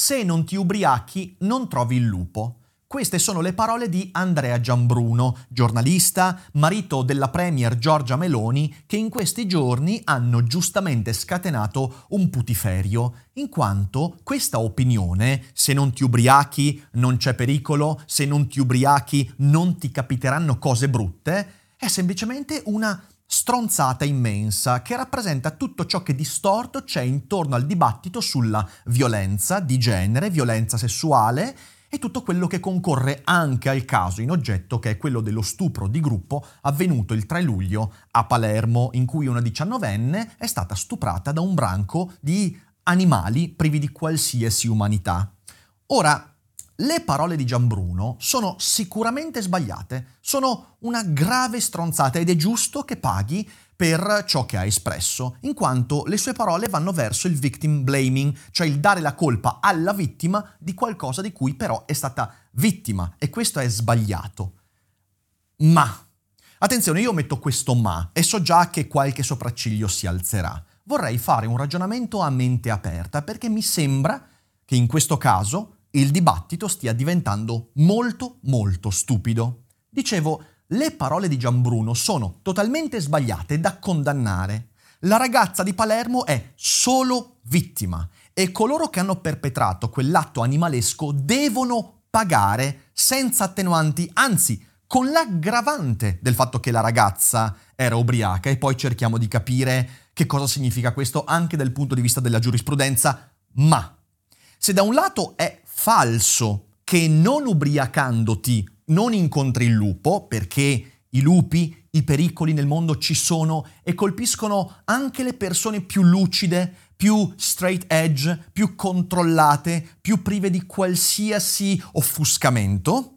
Se non ti ubriachi, non trovi il lupo. Queste sono le parole di Andrea Giambruno, giornalista, marito della Premier Giorgia Meloni, che in questi giorni hanno giustamente scatenato un putiferio, in quanto questa opinione, se non ti ubriachi non c'è pericolo, se non ti ubriachi non ti capiteranno cose brutte, è semplicemente una stronzata immensa che rappresenta tutto ciò che distorto c'è intorno al dibattito sulla violenza di genere, violenza sessuale e tutto quello che concorre anche al caso in oggetto che è quello dello stupro di gruppo avvenuto il 3 luglio a Palermo in cui una diciannovenne è stata stuprata da un branco di animali privi di qualsiasi umanità. Ora, le parole di Gianbruno sono sicuramente sbagliate, sono una grave stronzata ed è giusto che paghi per ciò che ha espresso, in quanto le sue parole vanno verso il victim blaming, cioè il dare la colpa alla vittima di qualcosa di cui però è stata vittima e questo è sbagliato. Ma, attenzione, io metto questo ma e so già che qualche sopracciglio si alzerà. Vorrei fare un ragionamento a mente aperta perché mi sembra che in questo caso il dibattito stia diventando molto molto stupido. Dicevo, le parole di Gianbruno sono totalmente sbagliate da condannare. La ragazza di Palermo è solo vittima e coloro che hanno perpetrato quell'atto animalesco devono pagare senza attenuanti, anzi con l'aggravante del fatto che la ragazza era ubriaca e poi cerchiamo di capire che cosa significa questo anche dal punto di vista della giurisprudenza, ma se da un lato è falso che non ubriacandoti non incontri il lupo perché i lupi, i pericoli nel mondo ci sono e colpiscono anche le persone più lucide, più straight edge, più controllate, più prive di qualsiasi offuscamento.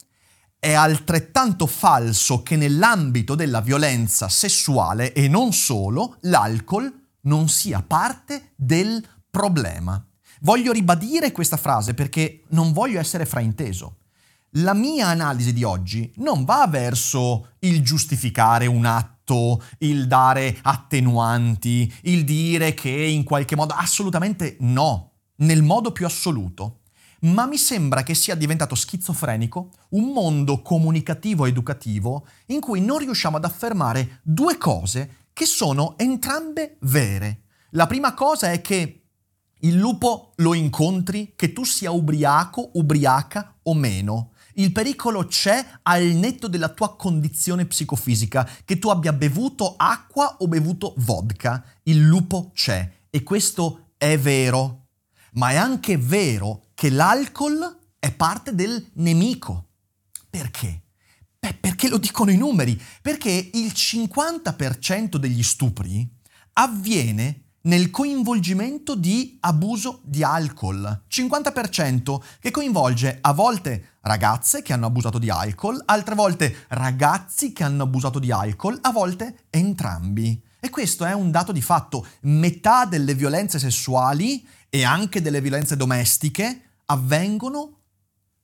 È altrettanto falso che nell'ambito della violenza sessuale e non solo, l'alcol non sia parte del problema. Voglio ribadire questa frase perché non voglio essere frainteso la mia analisi di oggi non va verso il giustificare un atto, il dare attenuanti, il dire che in qualche modo assolutamente no, nel modo più assoluto. Ma mi sembra che sia diventato schizofrenico un mondo comunicativo educativo in cui non riusciamo ad affermare due cose che sono entrambe vere. La prima cosa è che il lupo lo incontri, che tu sia ubriaco, ubriaca o meno. Il pericolo c'è al netto della tua condizione psicofisica, che tu abbia bevuto acqua o bevuto vodka. Il lupo c'è e questo è vero. Ma è anche vero che l'alcol è parte del nemico. Perché? Beh, perché lo dicono i numeri. Perché il 50% degli stupri avviene nel coinvolgimento di abuso di alcol. 50% che coinvolge a volte ragazze che hanno abusato di alcol, altre volte ragazzi che hanno abusato di alcol, a volte entrambi. E questo è un dato di fatto. Metà delle violenze sessuali e anche delle violenze domestiche avvengono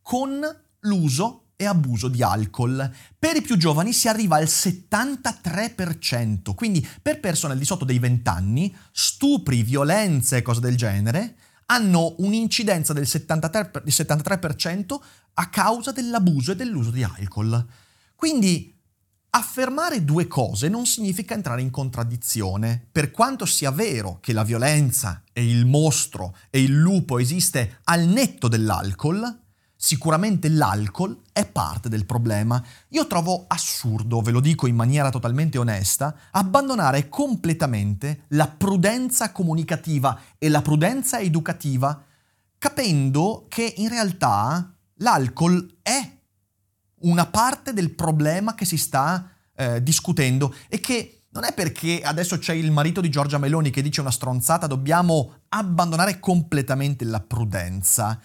con l'uso e abuso di alcol. Per i più giovani si arriva al 73%, quindi per persone al di sotto dei 20 anni, stupri, violenze e cose del genere hanno un'incidenza del 73%, 73% a causa dell'abuso e dell'uso di alcol. Quindi affermare due cose non significa entrare in contraddizione. Per quanto sia vero che la violenza e il mostro e il lupo esiste al netto dell'alcol, Sicuramente l'alcol è parte del problema. Io trovo assurdo, ve lo dico in maniera totalmente onesta, abbandonare completamente la prudenza comunicativa e la prudenza educativa, capendo che in realtà l'alcol è una parte del problema che si sta eh, discutendo e che non è perché adesso c'è il marito di Giorgia Meloni che dice una stronzata, dobbiamo abbandonare completamente la prudenza.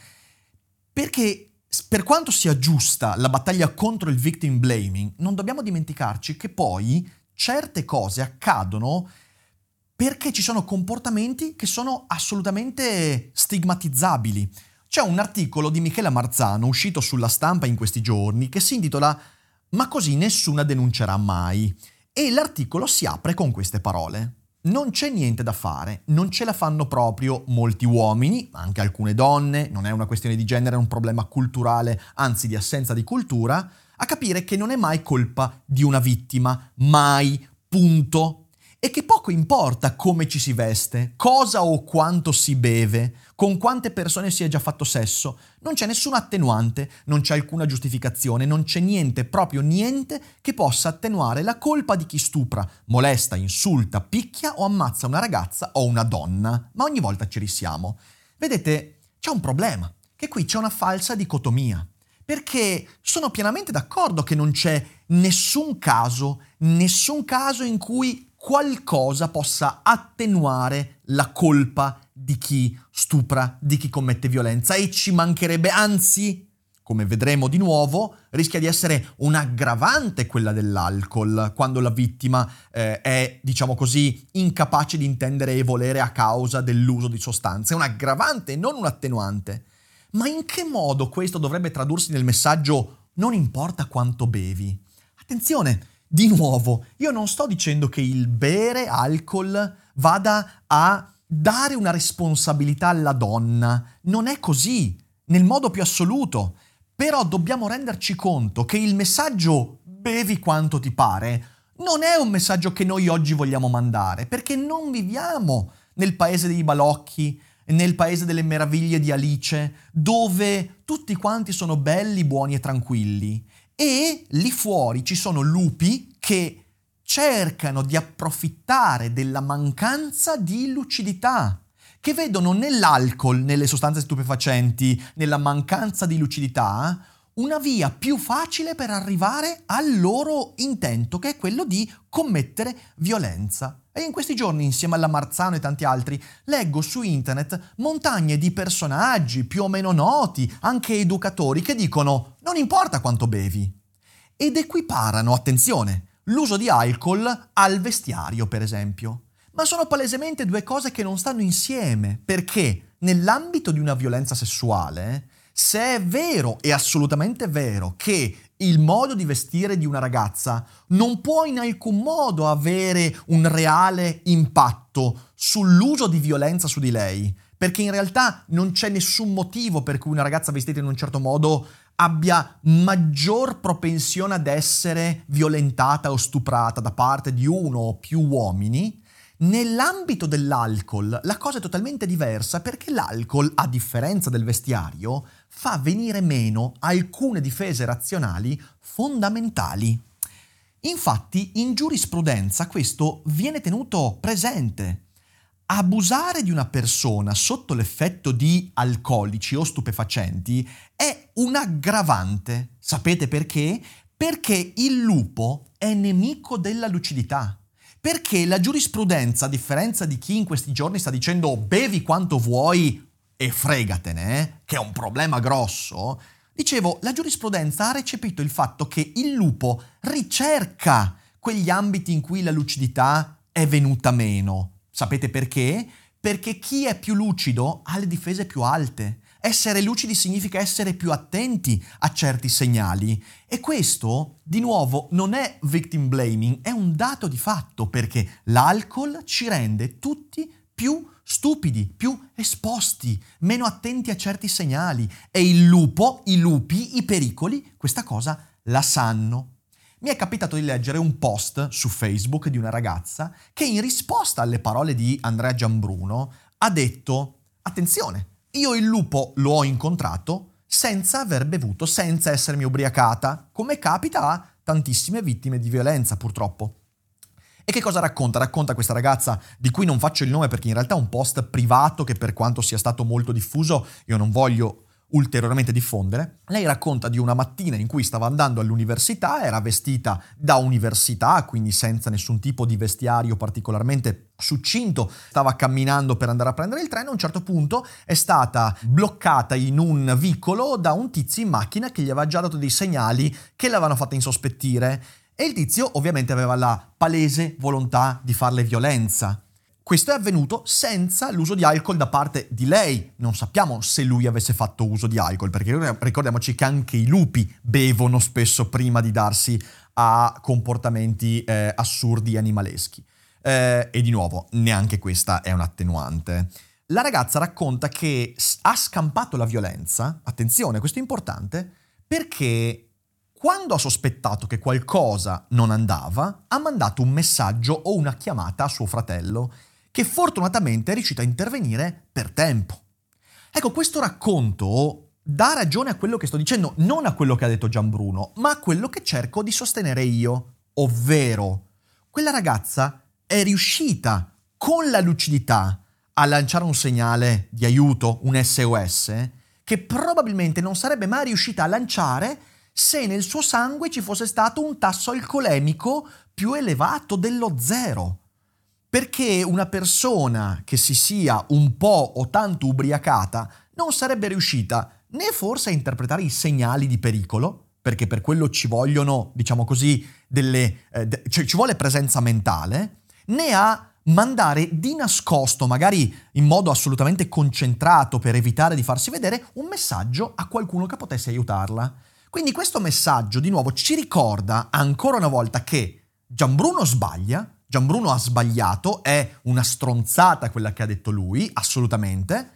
Perché per quanto sia giusta la battaglia contro il victim blaming, non dobbiamo dimenticarci che poi certe cose accadono perché ci sono comportamenti che sono assolutamente stigmatizzabili. C'è un articolo di Michela Marzano uscito sulla stampa in questi giorni che si intitola Ma così nessuna denuncerà mai. E l'articolo si apre con queste parole. Non c'è niente da fare, non ce la fanno proprio molti uomini, anche alcune donne, non è una questione di genere, è un problema culturale, anzi di assenza di cultura, a capire che non è mai colpa di una vittima, mai, punto. E che poco importa come ci si veste, cosa o quanto si beve, con quante persone si è già fatto sesso, non c'è nessuna attenuante, non c'è alcuna giustificazione, non c'è niente, proprio niente che possa attenuare la colpa di chi stupra, molesta, insulta, picchia o ammazza una ragazza o una donna. Ma ogni volta ci risiamo. Vedete, c'è un problema, che qui c'è una falsa dicotomia perché sono pienamente d'accordo che non c'è nessun caso, nessun caso in cui qualcosa possa attenuare la colpa di chi stupra, di chi commette violenza e ci mancherebbe, anzi, come vedremo di nuovo, rischia di essere un'aggravante quella dell'alcol, quando la vittima eh, è, diciamo così, incapace di intendere e volere a causa dell'uso di sostanze. È un aggravante, non un attenuante. Ma in che modo questo dovrebbe tradursi nel messaggio non importa quanto bevi? Attenzione, di nuovo, io non sto dicendo che il bere alcol vada a dare una responsabilità alla donna, non è così, nel modo più assoluto. Però dobbiamo renderci conto che il messaggio bevi quanto ti pare non è un messaggio che noi oggi vogliamo mandare, perché non viviamo nel paese dei balocchi, nel paese delle meraviglie di Alice, dove tutti quanti sono belli, buoni e tranquilli e lì fuori ci sono lupi che cercano di approfittare della mancanza di lucidità, che vedono nell'alcol, nelle sostanze stupefacenti, nella mancanza di lucidità, una via più facile per arrivare al loro intento, che è quello di commettere violenza. E in questi giorni, insieme alla Marzano e tanti altri, leggo su internet montagne di personaggi più o meno noti, anche educatori, che dicono non importa quanto bevi. Ed equiparano, attenzione, l'uso di alcol al vestiario, per esempio. Ma sono palesemente due cose che non stanno insieme, perché nell'ambito di una violenza sessuale se è vero, è assolutamente vero, che il modo di vestire di una ragazza non può in alcun modo avere un reale impatto sull'uso di violenza su di lei, perché in realtà non c'è nessun motivo per cui una ragazza vestita in un certo modo abbia maggior propensione ad essere violentata o stuprata da parte di uno o più uomini, Nell'ambito dell'alcol la cosa è totalmente diversa perché l'alcol, a differenza del vestiario, fa venire meno alcune difese razionali fondamentali. Infatti in giurisprudenza questo viene tenuto presente. Abusare di una persona sotto l'effetto di alcolici o stupefacenti è un aggravante. Sapete perché? Perché il lupo è nemico della lucidità. Perché la giurisprudenza, a differenza di chi in questi giorni sta dicendo bevi quanto vuoi e fregatene, eh, che è un problema grosso, dicevo, la giurisprudenza ha recepito il fatto che il lupo ricerca quegli ambiti in cui la lucidità è venuta meno. Sapete perché? Perché chi è più lucido ha le difese più alte. Essere lucidi significa essere più attenti a certi segnali e questo, di nuovo, non è victim blaming, è un dato di fatto perché l'alcol ci rende tutti più stupidi, più esposti, meno attenti a certi segnali e il lupo, i lupi, i pericoli, questa cosa la sanno. Mi è capitato di leggere un post su Facebook di una ragazza che in risposta alle parole di Andrea Giambruno ha detto attenzione, io il lupo lo ho incontrato senza aver bevuto, senza essermi ubriacata, come capita a tantissime vittime di violenza purtroppo. E che cosa racconta? Racconta questa ragazza di cui non faccio il nome perché in realtà è un post privato che per quanto sia stato molto diffuso io non voglio ulteriormente diffondere. Lei racconta di una mattina in cui stava andando all'università, era vestita da università, quindi senza nessun tipo di vestiario particolarmente succinto, stava camminando per andare a prendere il treno, a un certo punto è stata bloccata in un vicolo da un tizio in macchina che gli aveva già dato dei segnali che l'avevano fatta insospettire e il tizio ovviamente aveva la palese volontà di farle violenza. Questo è avvenuto senza l'uso di alcol da parte di lei. Non sappiamo se lui avesse fatto uso di alcol, perché ricordiamoci che anche i lupi bevono spesso prima di darsi a comportamenti eh, assurdi animaleschi. Eh, e di nuovo, neanche questa è un attenuante. La ragazza racconta che ha scampato la violenza, attenzione, questo è importante, perché quando ha sospettato che qualcosa non andava, ha mandato un messaggio o una chiamata a suo fratello che fortunatamente è riuscito a intervenire per tempo. Ecco, questo racconto dà ragione a quello che sto dicendo, non a quello che ha detto Gianbruno, ma a quello che cerco di sostenere io, ovvero quella ragazza è riuscita con la lucidità a lanciare un segnale di aiuto, un SOS, che probabilmente non sarebbe mai riuscita a lanciare se nel suo sangue ci fosse stato un tasso alcolemico più elevato dello zero. Perché una persona che si sia un po' o tanto ubriacata non sarebbe riuscita né forse a interpretare i segnali di pericolo, perché per quello ci vogliono, diciamo così, delle, eh, de- cioè ci vuole presenza mentale, né a mandare di nascosto, magari in modo assolutamente concentrato per evitare di farsi vedere, un messaggio a qualcuno che potesse aiutarla. Quindi questo messaggio di nuovo ci ricorda ancora una volta che Gianbruno sbaglia, Gianbruno ha sbagliato, è una stronzata quella che ha detto lui, assolutamente,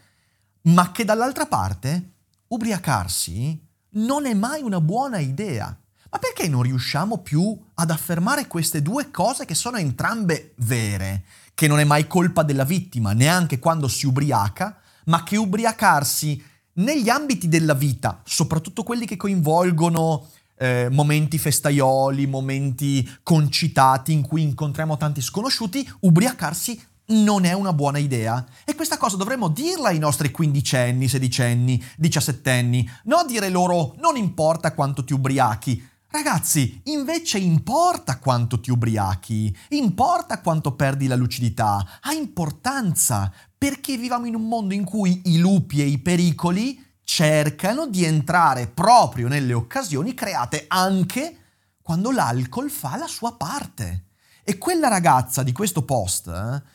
ma che dall'altra parte ubriacarsi non è mai una buona idea. Ma perché non riusciamo più ad affermare queste due cose che sono entrambe vere? Che non è mai colpa della vittima, neanche quando si ubriaca, ma che ubriacarsi negli ambiti della vita, soprattutto quelli che coinvolgono eh, momenti festaioli, momenti concitati in cui incontriamo tanti sconosciuti, ubriacarsi non è una buona idea. E questa cosa dovremmo dirla ai nostri quindicenni, sedicenni, diciassettenni, no dire loro non importa quanto ti ubriachi. Ragazzi, invece importa quanto ti ubriachi, importa quanto perdi la lucidità, ha importanza, perché viviamo in un mondo in cui i lupi e i pericoli cercano di entrare proprio nelle occasioni create anche quando l'alcol fa la sua parte. E quella ragazza di questo post... Eh,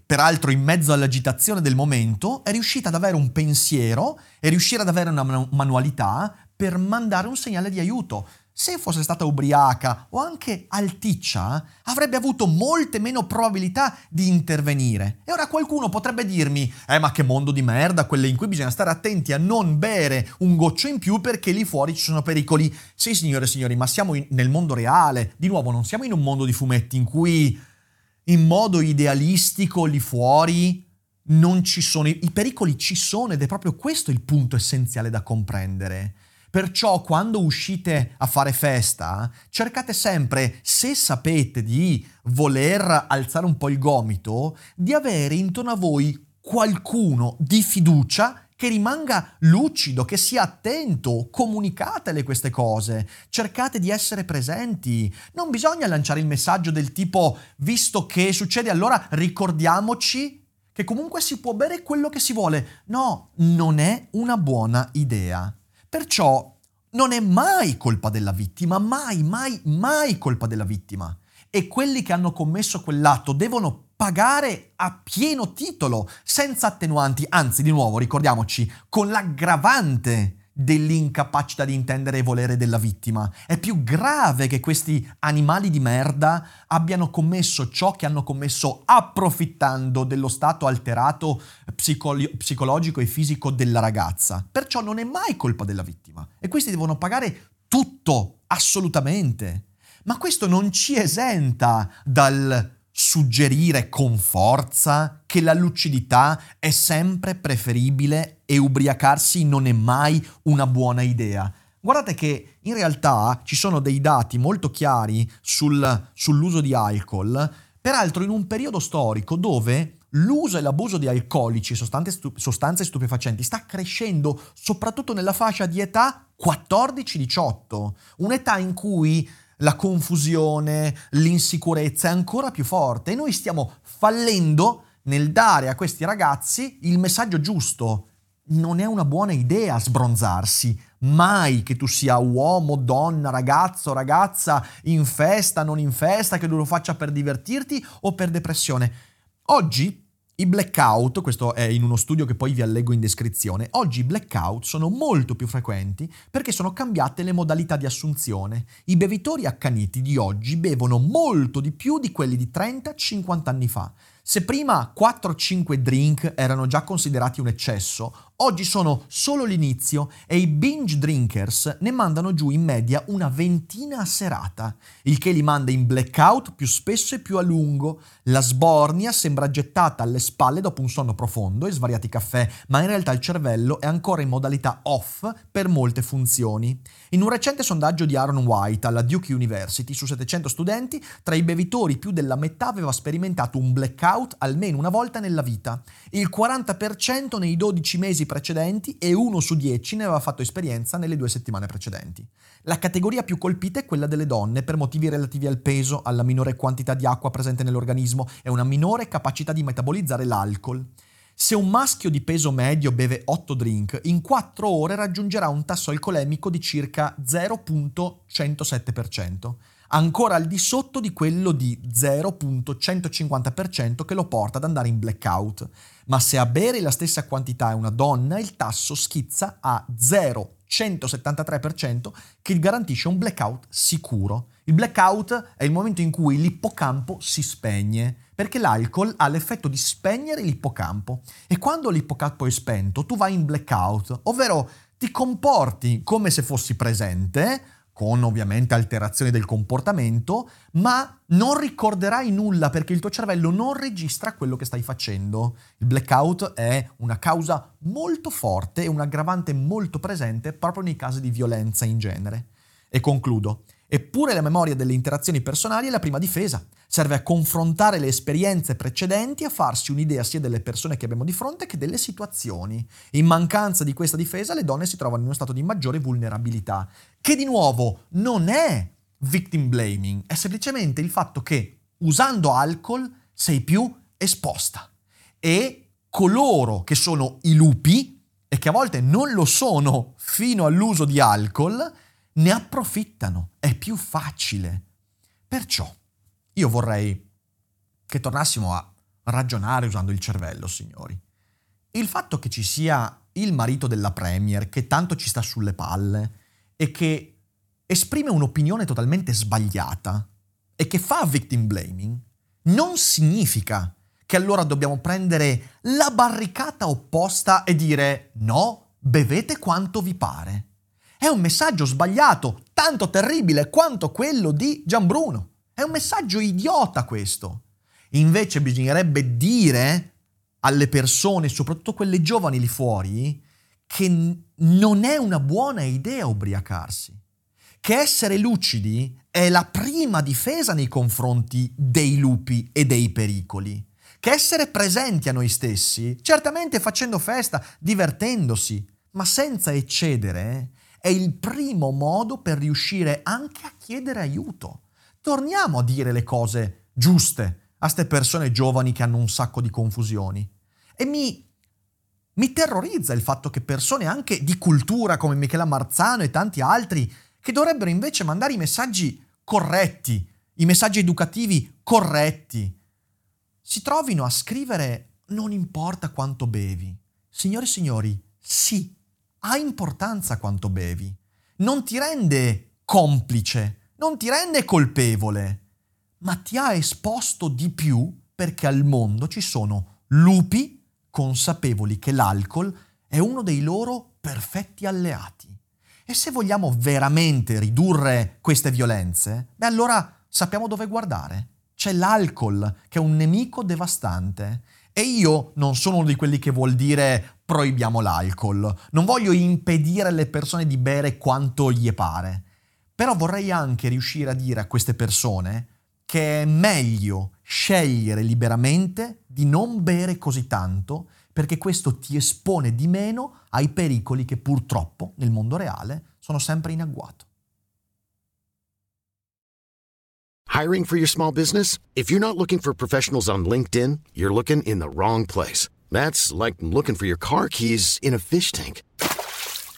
peraltro in mezzo all'agitazione del momento è riuscita ad avere un pensiero e riuscire ad avere una manualità per mandare un segnale di aiuto se fosse stata ubriaca o anche alticcia, avrebbe avuto molte meno probabilità di intervenire. E ora qualcuno potrebbe dirmi, eh ma che mondo di merda, quelle in cui bisogna stare attenti a non bere un goccio in più perché lì fuori ci sono pericoli. Sì signore e signori, ma siamo in, nel mondo reale. Di nuovo, non siamo in un mondo di fumetti in cui in modo idealistico lì fuori non ci sono, i pericoli ci sono ed è proprio questo il punto essenziale da comprendere. Perciò quando uscite a fare festa, cercate sempre, se sapete di voler alzare un po' il gomito, di avere intorno a voi qualcuno di fiducia che rimanga lucido, che sia attento, comunicatele queste cose, cercate di essere presenti. Non bisogna lanciare il messaggio del tipo, visto che succede, allora ricordiamoci che comunque si può bere quello che si vuole. No, non è una buona idea. Perciò non è mai colpa della vittima, mai, mai, mai colpa della vittima. E quelli che hanno commesso quell'atto devono pagare a pieno titolo, senza attenuanti, anzi di nuovo ricordiamoci, con l'aggravante dell'incapacità di intendere e volere della vittima. È più grave che questi animali di merda abbiano commesso ciò che hanno commesso approfittando dello stato alterato psicolo- psicologico e fisico della ragazza. Perciò non è mai colpa della vittima e questi devono pagare tutto, assolutamente. Ma questo non ci esenta dal suggerire con forza che la lucidità è sempre preferibile e ubriacarsi non è mai una buona idea. Guardate che in realtà ci sono dei dati molto chiari sul, sull'uso di alcol, peraltro in un periodo storico dove l'uso e l'abuso di alcolici e sostanze, stu- sostanze stupefacenti sta crescendo soprattutto nella fascia di età 14-18, un'età in cui la confusione, l'insicurezza è ancora più forte e noi stiamo fallendo nel dare a questi ragazzi il messaggio giusto. Non è una buona idea sbronzarsi, mai che tu sia uomo, donna, ragazzo, ragazza, in festa, non in festa, che tu lo faccia per divertirti o per depressione. Oggi i blackout, questo è in uno studio che poi vi allego in descrizione, oggi i blackout sono molto più frequenti perché sono cambiate le modalità di assunzione. I bevitori accaniti di oggi bevono molto di più di quelli di 30-50 anni fa. Se prima 4-5 drink erano già considerati un eccesso, oggi sono solo l'inizio e i binge drinkers ne mandano giù in media una ventina a serata, il che li manda in blackout più spesso e più a lungo. La sbornia sembra gettata alle spalle dopo un sonno profondo e svariati caffè, ma in realtà il cervello è ancora in modalità off per molte funzioni. In un recente sondaggio di Aaron White alla Duke University su 700 studenti, tra i bevitori più della metà aveva sperimentato un blackout almeno una volta nella vita, il 40% nei 12 mesi precedenti e uno su 10 ne aveva fatto esperienza nelle due settimane precedenti. La categoria più colpita è quella delle donne per motivi relativi al peso, alla minore quantità di acqua presente nell'organismo e una minore capacità di metabolizzare l'alcol. Se un maschio di peso medio beve 8 drink, in 4 ore raggiungerà un tasso alcolemico di circa 0.107%, ancora al di sotto di quello di 0.150% che lo porta ad andare in blackout. Ma se a bere la stessa quantità è una donna, il tasso schizza a 0.173% che garantisce un blackout sicuro. Il blackout è il momento in cui l'ippocampo si spegne perché l'alcol ha l'effetto di spegnere l'ippocampo e quando l'ippocampo è spento tu vai in blackout, ovvero ti comporti come se fossi presente, con ovviamente alterazioni del comportamento, ma non ricorderai nulla perché il tuo cervello non registra quello che stai facendo. Il blackout è una causa molto forte e un aggravante molto presente proprio nei casi di violenza in genere. E concludo. Eppure la memoria delle interazioni personali è la prima difesa. Serve a confrontare le esperienze precedenti e a farsi un'idea sia delle persone che abbiamo di fronte che delle situazioni. In mancanza di questa difesa le donne si trovano in uno stato di maggiore vulnerabilità, che di nuovo non è victim blaming, è semplicemente il fatto che usando alcol sei più esposta. E coloro che sono i lupi, e che a volte non lo sono fino all'uso di alcol, ne approfittano, è più facile. Perciò io vorrei che tornassimo a ragionare usando il cervello, signori. Il fatto che ci sia il marito della Premier che tanto ci sta sulle palle e che esprime un'opinione totalmente sbagliata e che fa victim blaming non significa che allora dobbiamo prendere la barricata opposta e dire no, bevete quanto vi pare. È un messaggio sbagliato, tanto terribile quanto quello di Gianbruno. È un messaggio idiota questo. Invece bisognerebbe dire alle persone, soprattutto quelle giovani lì fuori, che non è una buona idea ubriacarsi. Che essere lucidi è la prima difesa nei confronti dei lupi e dei pericoli. Che essere presenti a noi stessi, certamente facendo festa, divertendosi, ma senza eccedere, è il primo modo per riuscire anche a chiedere aiuto. Torniamo a dire le cose giuste a queste persone giovani che hanno un sacco di confusioni. E mi, mi terrorizza il fatto che persone anche di cultura come Michela Marzano e tanti altri, che dovrebbero invece mandare i messaggi corretti, i messaggi educativi corretti, si trovino a scrivere non importa quanto bevi. Signore e signori, sì, ha importanza quanto bevi. Non ti rende complice, non ti rende colpevole, ma ti ha esposto di più perché al mondo ci sono lupi consapevoli che l'alcol è uno dei loro perfetti alleati. E se vogliamo veramente ridurre queste violenze, beh allora sappiamo dove guardare. C'è l'alcol, che è un nemico devastante. E io non sono uno di quelli che vuol dire proibiamo l'alcol. Non voglio impedire alle persone di bere quanto gli pare. Però vorrei anche riuscire a dire a queste persone che è meglio scegliere liberamente di non bere così tanto perché questo ti espone di meno ai pericoli che purtroppo nel mondo reale sono sempre in agguato. Hiring for your small business? If you're not looking for professionals on LinkedIn, you're looking in the wrong place. That's like looking for your car keys in a fish tank.